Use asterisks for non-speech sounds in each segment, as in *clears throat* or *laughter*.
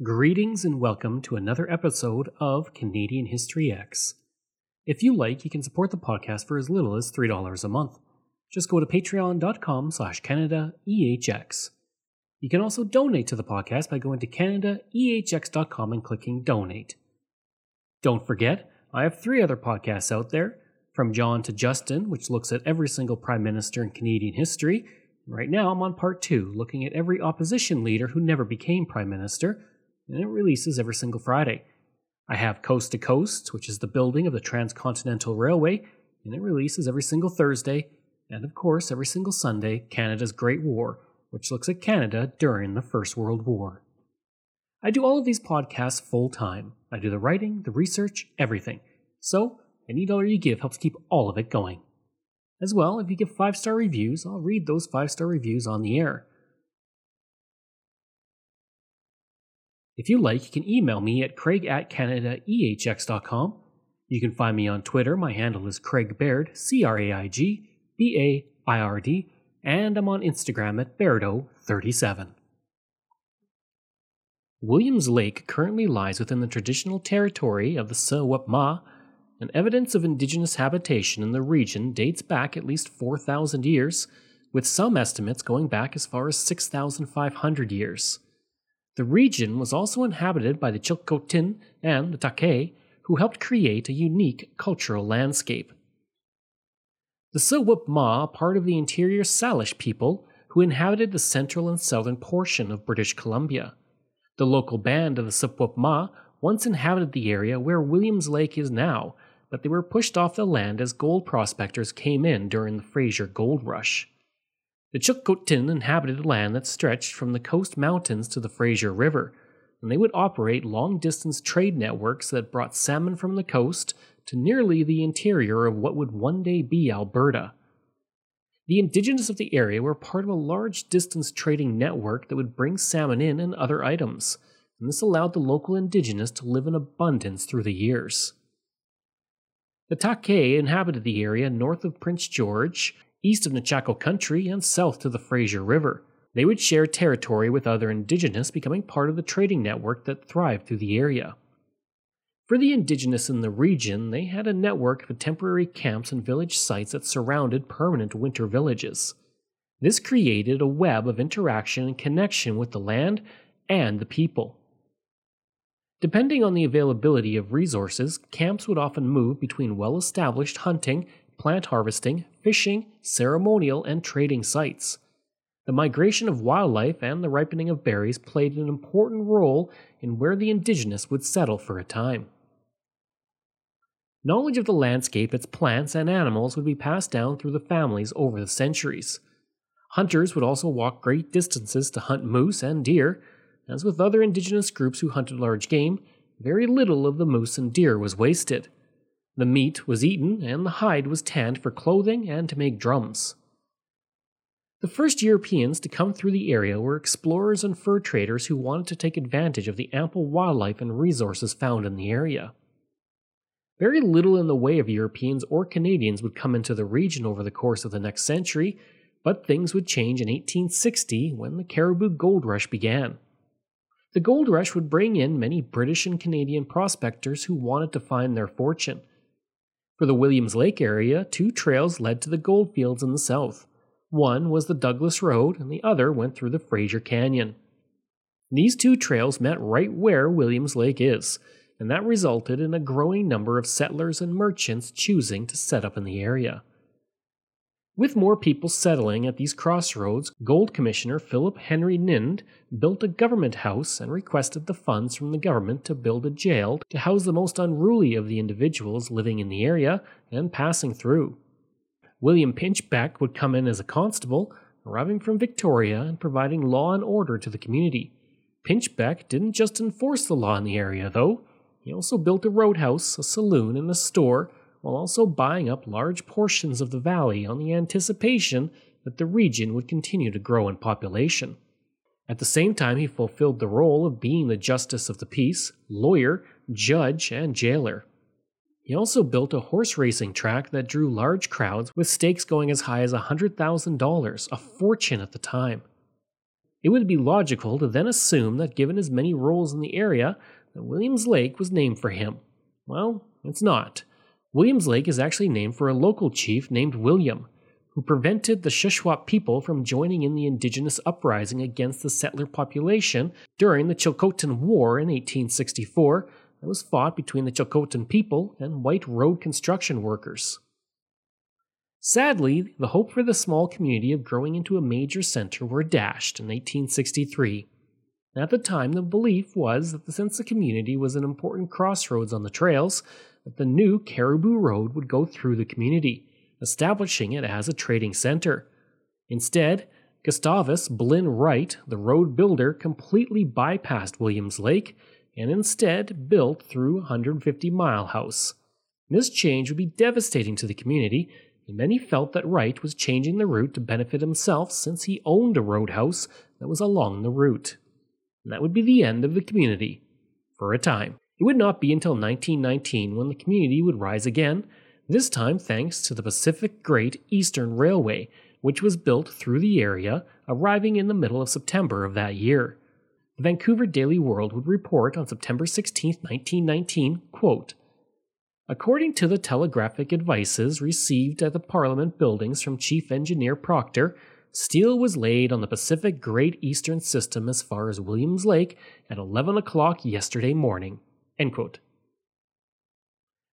Greetings and welcome to another episode of Canadian History X. If you like, you can support the podcast for as little as $3 a month. Just go to patreon.com slash CanadaEHX. You can also donate to the podcast by going to CanadaEHX.com and clicking Donate. Don't forget, I have three other podcasts out there, From John to Justin, which looks at every single Prime Minister in Canadian history. Right now, I'm on part two, looking at every opposition leader who never became Prime Minister and it releases every single Friday. I have Coast to Coast, which is the building of the Transcontinental Railway, and it releases every single Thursday, and of course, every single Sunday, Canada's Great War, which looks at Canada during the First World War. I do all of these podcasts full time. I do the writing, the research, everything. So, any dollar you give helps keep all of it going. As well, if you give five star reviews, I'll read those five star reviews on the air. If you like, you can email me at craig at canadaehx.com. You can find me on Twitter. My handle is Craig Baird, C R A I G B A I R D, and I'm on Instagram at Bairdo37. Williams Lake currently lies within the traditional territory of the Secwepemc, and evidence of indigenous habitation in the region dates back at least 4,000 years, with some estimates going back as far as 6,500 years. The region was also inhabited by the Chilcotin and the Dakelh, who helped create a unique cultural landscape. The Secwepemc are part of the interior Salish people who inhabited the central and southern portion of British Columbia. The local band of the Secwepemc once inhabited the area where Williams Lake is now, but they were pushed off the land as gold prospectors came in during the Fraser Gold Rush. The Chilcotin inhabited land that stretched from the coast mountains to the Fraser River, and they would operate long distance trade networks that brought salmon from the coast to nearly the interior of what would one day be Alberta. The indigenous of the area were part of a large distance trading network that would bring salmon in and other items, and this allowed the local indigenous to live in abundance through the years. The Dakelh inhabited the area north of Prince George east of Nechako country and south to the Fraser River. They would share territory with other indigenous, becoming part of the trading network that thrived through the area. For the indigenous in the region, they had a network of temporary camps and village sites that surrounded permanent winter villages. This created a web of interaction and connection with the land and the people. Depending on the availability of resources, camps would often move between well established hunting plant harvesting, fishing, ceremonial, and trading sites. The migration of wildlife and the ripening of berries played an important role in where the indigenous would settle for a time. Knowledge of the landscape, its plants, and animals would be passed down through the families over the centuries. Hunters would also walk great distances to hunt moose and deer. As with other indigenous groups who hunted large game, very little of the moose and deer was wasted. The meat was eaten and the hide was tanned for clothing and to make drums. The first Europeans to come through the area were explorers and fur traders who wanted to take advantage of the ample wildlife and resources found in the area. Very little in the way of Europeans or Canadians would come into the region over the course of the next century, but things would change in 1860 when the Cariboo Gold Rush began. The gold rush would bring in many British and Canadian prospectors who wanted to find their fortune For the Williams Lake area, two trails led to the goldfields in the south. One was the Douglas Road, and the other went through the Fraser Canyon. These two trails met right where Williams Lake is, and that resulted in a growing number of settlers and merchants choosing to set up in the area. With more people settling at these crossroads, Gold Commissioner Philip Henry Nind built a government house and requested the funds from the government to build a jail to house the most unruly of the individuals living in the area and passing through. William Pinchbeck would come in as a constable, arriving from Victoria and providing law and order to the community. Pinchbeck didn't just enforce the law in the area, though. He also built a roadhouse, a saloon, and a store while also buying up large portions of the valley on the anticipation that the region would continue to grow in population. At the same time, he fulfilled the role of being the justice of the peace, lawyer, judge, and jailer. He also built a horse racing track that drew large crowds with stakes going as high as $100,000, a fortune at the time. It would be logical to then assume that given his many roles in the area, that Williams Lake was named for him. Well, it's not. Williams Lake is actually named for a local chief named William, who prevented the Shuswap people from joining in the indigenous uprising against the settler population during the Chilcotin War in 1864 that was fought between the Chilcotin people and white road construction workers. Sadly, the hope for the small community of growing into a major center were dashed in 1863. At the time, the belief was that since the community was an important crossroads on the trails, that the new Cariboo Road would go through the community, establishing it as a trading center. Instead, Gustavus Blinn Wright, the road builder, completely bypassed Williams Lake and instead built through 150 Mile House. This change would be devastating to the community, and many felt that Wright was changing the route to benefit himself since he owned a roadhouse that was along the route. And that would be the end of the community. For a time. It would not be until 1919 when the community would rise again, this time thanks to the Pacific Great Eastern Railway, which was built through the area, arriving in the middle of September of that year. The Vancouver Daily World would report on September 16, 1919, quote, According to the telegraphic advices received at the Parliament buildings from Chief Engineer Proctor, steel was laid on the Pacific Great Eastern System as far as Williams Lake at 11 o'clock yesterday morning.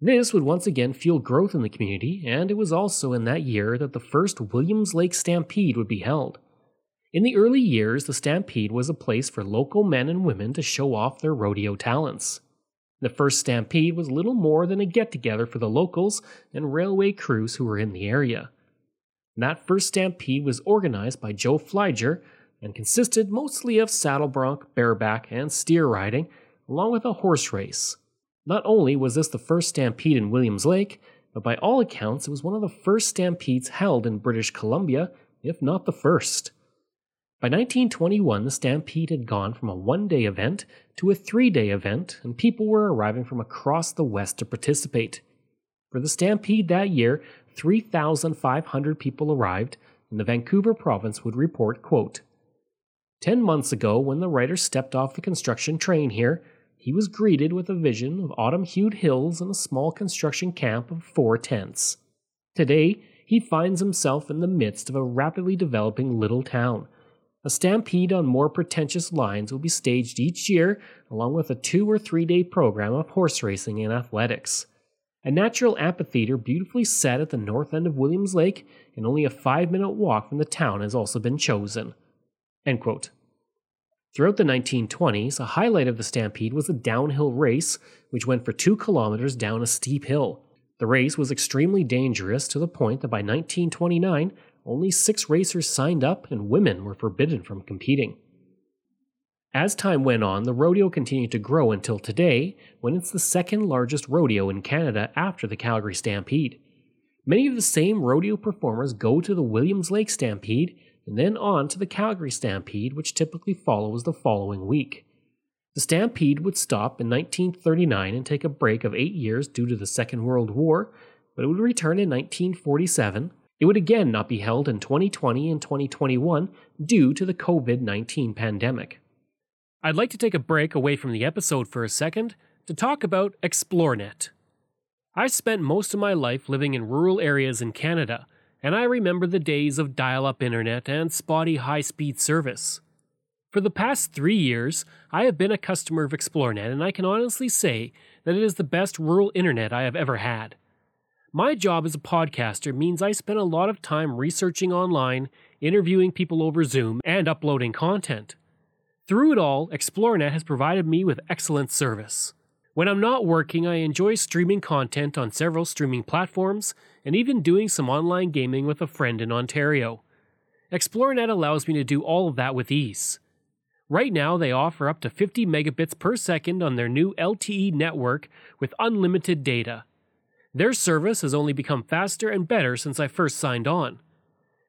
This would once again fuel growth in the community, and it was also in that year that the first Williams Lake Stampede would be held. In the early years, the Stampede was a place for local men and women to show off their rodeo talents. The first Stampede was little more than a get together for the locals and railway crews who were in the area. That first Stampede was organized by Joe Flyger and consisted mostly of saddle bronc, bareback, and steer riding along with a horse race. Not only was this the first stampede in Williams Lake, but by all accounts it was one of the first stampedes held in British Columbia, if not the first. By 1921, the stampede had gone from a one day event to a three day event, and people were arriving from across the West to participate. For the stampede that year, 3,500 people arrived, and the Vancouver province would report, quote, Ten months ago, when the writer stepped off the construction train here, he was greeted with a vision of autumn hued hills and a small construction camp of four tents. Today, he finds himself in the midst of a rapidly developing little town. A stampede on more pretentious lines will be staged each year, along with a two or three day program of horse racing and athletics. A natural amphitheater beautifully set at the north end of Williams Lake and only a five minute walk from the town has also been chosen. Throughout the 1920s, a highlight of the Stampede was a downhill race, which went for two kilometers down a steep hill. The race was extremely dangerous to the point that by 1929, only six racers signed up and women were forbidden from competing. As time went on, the rodeo continued to grow until today, when it's the second largest rodeo in Canada after the Calgary Stampede. Many of the same rodeo performers go to the Williams Lake Stampede and then on to the Calgary Stampede, which typically follows the following week. The Stampede would stop in 1939 and take a break of eight years due to the Second World War, but it would return in 1947. It would again not be held in 2020 and 2021 due to the COVID 19 pandemic. I'd like to take a break away from the episode for a second to talk about Xplornet. I spent most of my life living in rural areas in Canada, and I remember the days of dial up internet and spotty high speed service. For the past three years, I have been a customer of Xplornet, and I can honestly say that it is the best rural internet I have ever had. My job as a podcaster means I spend a lot of time researching online, interviewing people over Zoom, and uploading content. Through it all, Xplornet has provided me with excellent service. When I'm not working, I enjoy streaming content on several streaming platforms and even doing some online gaming with a friend in Ontario. Xplornet allows me to do all of that with ease. Right now, they offer up to 50 megabits per second on their new LTE network with unlimited data. Their service has only become faster and better since I first signed on.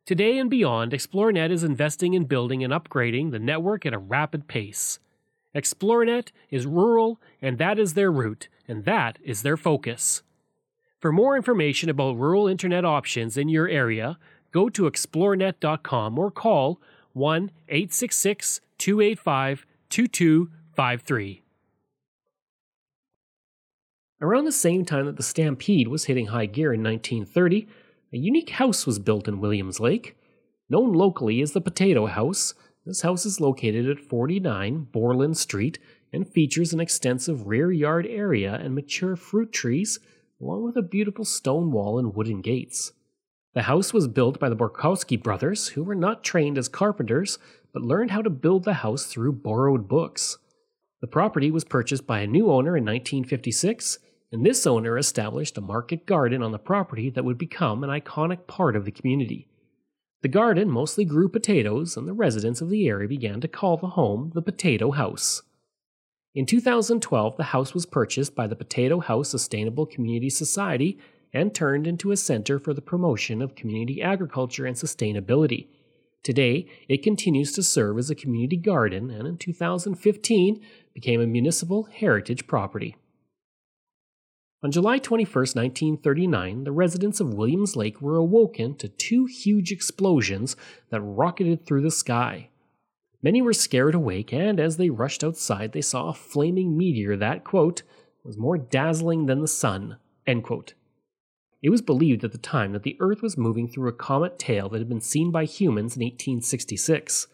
Today and beyond, Xplornet is investing in building and upgrading the network at a rapid pace. Xplornet is rural, and that is their route, and that is their focus. For more information about rural internet options in your area, go to xplornet.com or call 1 866 285 2253. Around the same time that the Stampede was hitting high gear in 1930, a unique house was built in Williams Lake. Known locally as the Potato House, this house is located at 49 Borland Street and features an extensive rear yard area and mature fruit trees, along with a beautiful stone wall and wooden gates. The house was built by the Borkowski brothers, who were not trained as carpenters, but learned how to build the house through borrowed books. The property was purchased by a new owner in 1956, and this owner established a market garden on the property that would become an iconic part of the community. The garden mostly grew potatoes, and the residents of the area began to call the home the Potato House. In 2012, the house was purchased by the Potato House Sustainable Community Society and turned into a center for the promotion of community agriculture and sustainability. Today, it continues to serve as a community garden and in 2015 became a municipal heritage property. On July 21, 1939, the residents of Williams Lake were awoken to two huge explosions that rocketed through the sky. Many were scared awake, and as they rushed outside, they saw a flaming meteor that, quote, was more dazzling than the sun, end quote. It was believed at the time that the Earth was moving through a comet tail that had been seen by humans in 1866.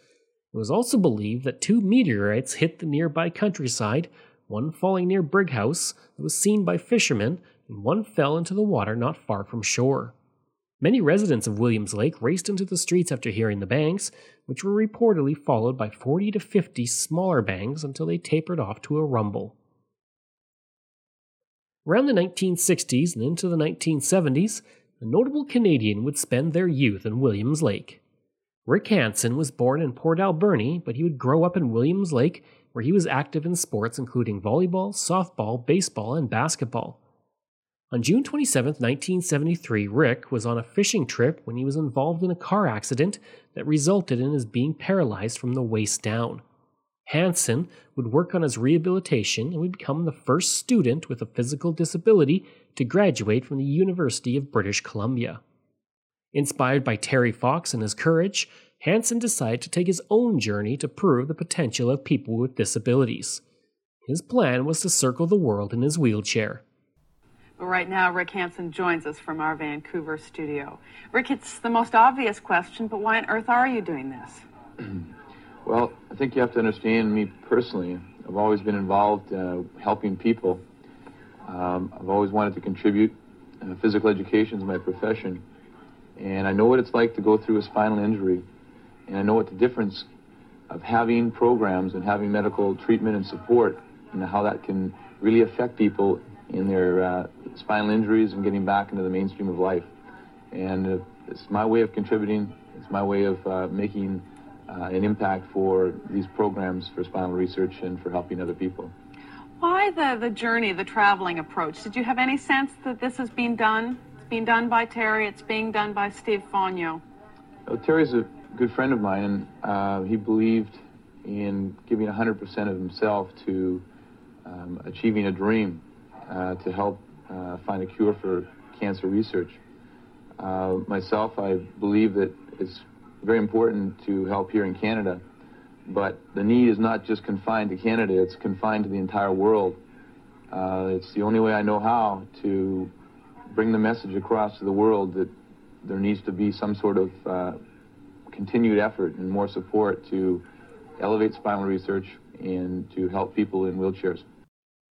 It was also believed that two meteorites hit the nearby countryside one falling near Brighouse that was seen by fishermen, and one fell into the water not far from shore. Many residents of Williams Lake raced into the streets after hearing the bangs, which were reportedly followed by 40 to 50 smaller bangs until they tapered off to a rumble. Around the 1960s and into the 1970s, a notable Canadian would spend their youth in Williams Lake. Rick Hansen was born in Port Alberni, but he would grow up in Williams Lake where he was active in sports including volleyball, softball, baseball, and basketball. On June 27, 1973, Rick was on a fishing trip when he was involved in a car accident that resulted in his being paralyzed from the waist down. Hansen would work on his rehabilitation and would become the first student with a physical disability to graduate from the University of British Columbia. Inspired by Terry Fox and his courage, Hansen decided to take his own journey to prove the potential of people with disabilities. His plan was to circle the world in his wheelchair. But right now, Rick Hansen joins us from our Vancouver studio. Rick, it's the most obvious question, but why on earth are you doing this? *clears throat* well, I think you have to understand me personally. I've always been involved uh, helping people. Um, I've always wanted to contribute. Uh, physical education is my profession. And I know what it's like to go through a spinal injury and I know what the difference of having programs and having medical treatment and support and how that can really affect people in their uh, spinal injuries and getting back into the mainstream of life. And uh, it's my way of contributing. It's my way of uh, making uh, an impact for these programs for spinal research and for helping other people. Why the, the journey, the traveling approach? Did you have any sense that this is being done? It's being done by Terry, it's being done by Steve Fonyo. Well, Terry's a good friend of mine, and uh, he believed in giving 100% of himself to um, achieving a dream uh, to help uh, find a cure for cancer research. Uh, myself, I believe that it's very important to help here in Canada, but the need is not just confined to Canada, it's confined to the entire world. Uh, it's the only way I know how to bring the message across to the world that there needs to be some sort of uh, continued effort and more support to elevate spinal research and to help people in wheelchairs.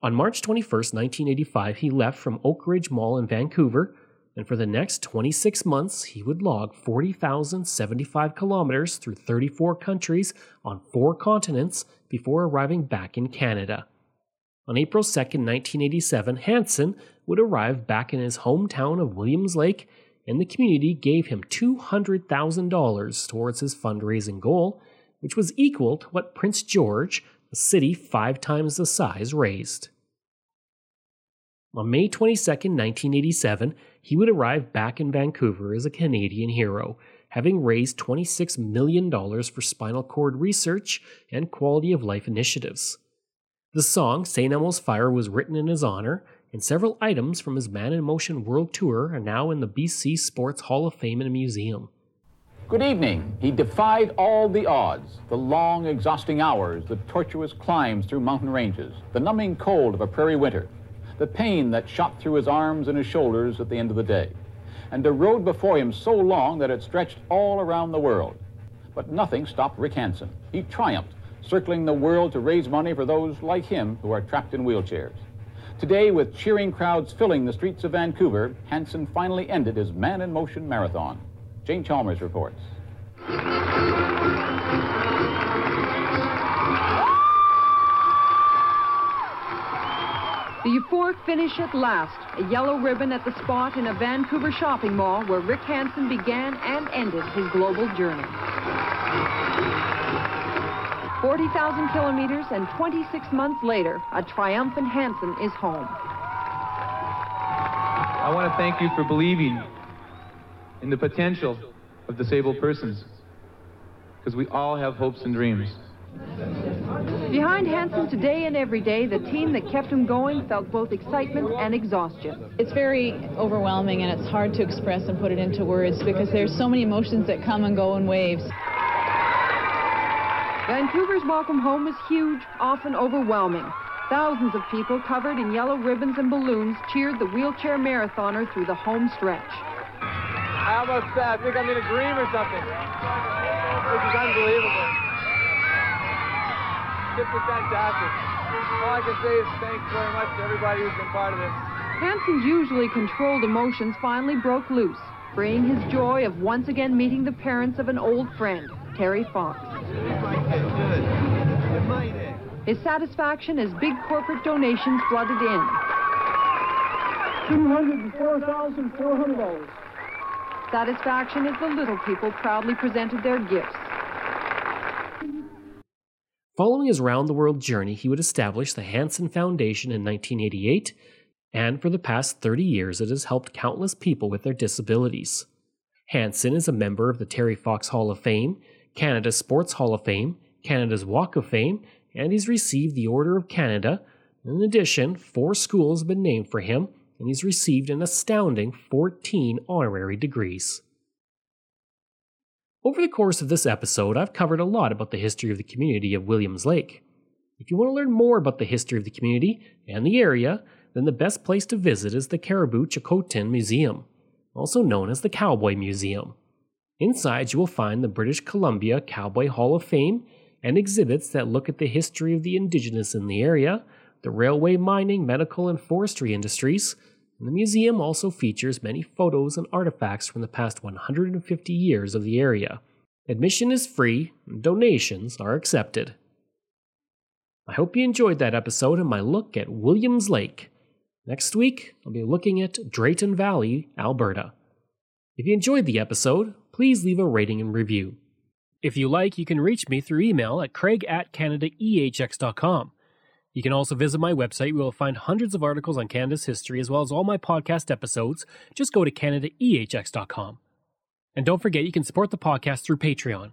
On March 21, 1985, he left from Oak Ridge Mall in Vancouver, and for the next 26 months, he would log 40,075 kilometers through 34 countries on four continents before arriving back in Canada. On April 2, 1987, Hansen would arrive back in his hometown of Williams Lake, and the community gave him $200,000 towards his fundraising goal, which was equal to what Prince George, a city five times the size, raised. On May 22, 1987, he would arrive back in Vancouver as a Canadian hero, having raised $26 million for spinal cord research and quality of life initiatives. The song St. Elmo's Fire was written in his honor, and several items from his Man in Motion World Tour are now in the BC Sports Hall of Fame and Museum. Good evening. He defied all the odds, the long, exhausting hours, the tortuous climbs through mountain ranges, the numbing cold of a prairie winter, the pain that shot through his arms and his shoulders at the end of the day, and a road before him so long that it stretched all around the world. But nothing stopped Rick Hansen. He triumphed circling the world to raise money for those like him who are trapped in wheelchairs. Today, with cheering crowds filling the streets of Vancouver, Hansen finally ended his Man in Motion marathon. Jane Chalmers reports. The euphoric finish at last, a yellow ribbon at the spot in a Vancouver shopping mall where Rick Hansen began and ended his global journey. 40,000 kilometers and 26 months later, a triumphant Hansen is home. I want to thank you for believing in the potential of disabled persons, because we all have hopes and dreams. Behind Hansen today and every day, the team that kept him going felt both excitement and exhaustion. It's very overwhelming and it's hard to express and put it into words because there's so many emotions that come and go in waves. Vancouver's welcome home is huge, often overwhelming. Thousands of people covered in yellow ribbons and balloons cheered the wheelchair marathoner through the home stretch. I almost uh, think I'm in a dream or something. This is unbelievable. This is fantastic. All I can say is thanks very much to everybody who's been part of this. Hansen's usually controlled emotions finally broke loose, bringing his joy of once again meeting the parents of an old friend, Terry Fox. His satisfaction as big corporate donations flooded in. $204,400. Satisfaction as the little people proudly presented their gifts. Following his round the world journey, he would establish the Hansen Foundation in 1988, and for the past 30 years, it has helped countless people with their disabilities. Hansen is a member of the Terry Fox Hall of Fame, Canada's Sports Hall of Fame, Canada's Walk of Fame, and he's received the Order of Canada. In addition, four schools have been named for him, and he's received an astounding 14 honorary degrees. Over the course of this episode, I've covered a lot about the history of the community of Williams Lake. If you want to learn more about the history of the community and the area, then the best place to visit is the Cariboo Chilcotin Museum, also known as the Cowboy Museum. Inside, you will find the British Columbia Cowboy Hall of Fame and exhibits that look at the history of the indigenous in the area, the railway, mining, medical, and forestry industries. And the museum also features many photos and artifacts from the past 150 years of the area. Admission is free, and donations are accepted. I hope you enjoyed that episode and my look at Williams Lake. Next week, I'll be looking at Drayton Valley, Alberta. If you enjoyed the episode, please leave a rating and review. If you like, you can reach me through email at craig at canadaehx.com. You can also visit my website where you'll find hundreds of articles on Canada's history as well as all my podcast episodes. Just go to canadaehx.com. And don't forget, you can support the podcast through Patreon.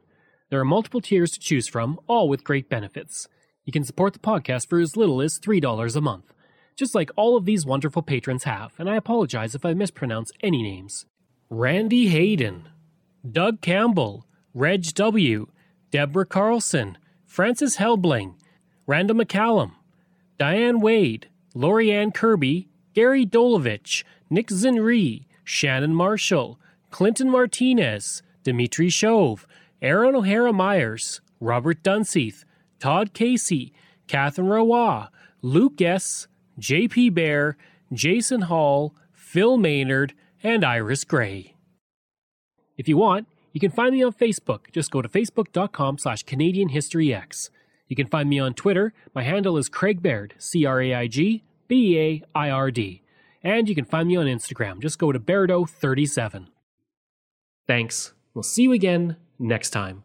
There are multiple tiers to choose from, all with great benefits. You can support the podcast for as little as $3 a month, just like all of these wonderful patrons have, and I apologize if I mispronounce any names. Randy Hayden, Doug Campbell, Reg W., Deborah Carlson, Francis Helbling, Randall McCallum, Diane Wade, Lorianne Kirby, Gary Dolovich, Nick Zinri, Shannon Marshall, Clinton Martinez, Dimitri Shove, Aaron O'Hara Myers, Robert Dunseith, Todd Casey, Catherine Roy, Luke S., JP Bear, Jason Hall, Phil Maynard, and Iris Gray. If you want, you can find me on Facebook. Just go to facebook.com slash Canadian History X. You can find me on Twitter. My handle is Craig Baird, C R A I G B A I R D. And you can find me on Instagram. Just go to Bairdo37. Thanks. We'll see you again next time.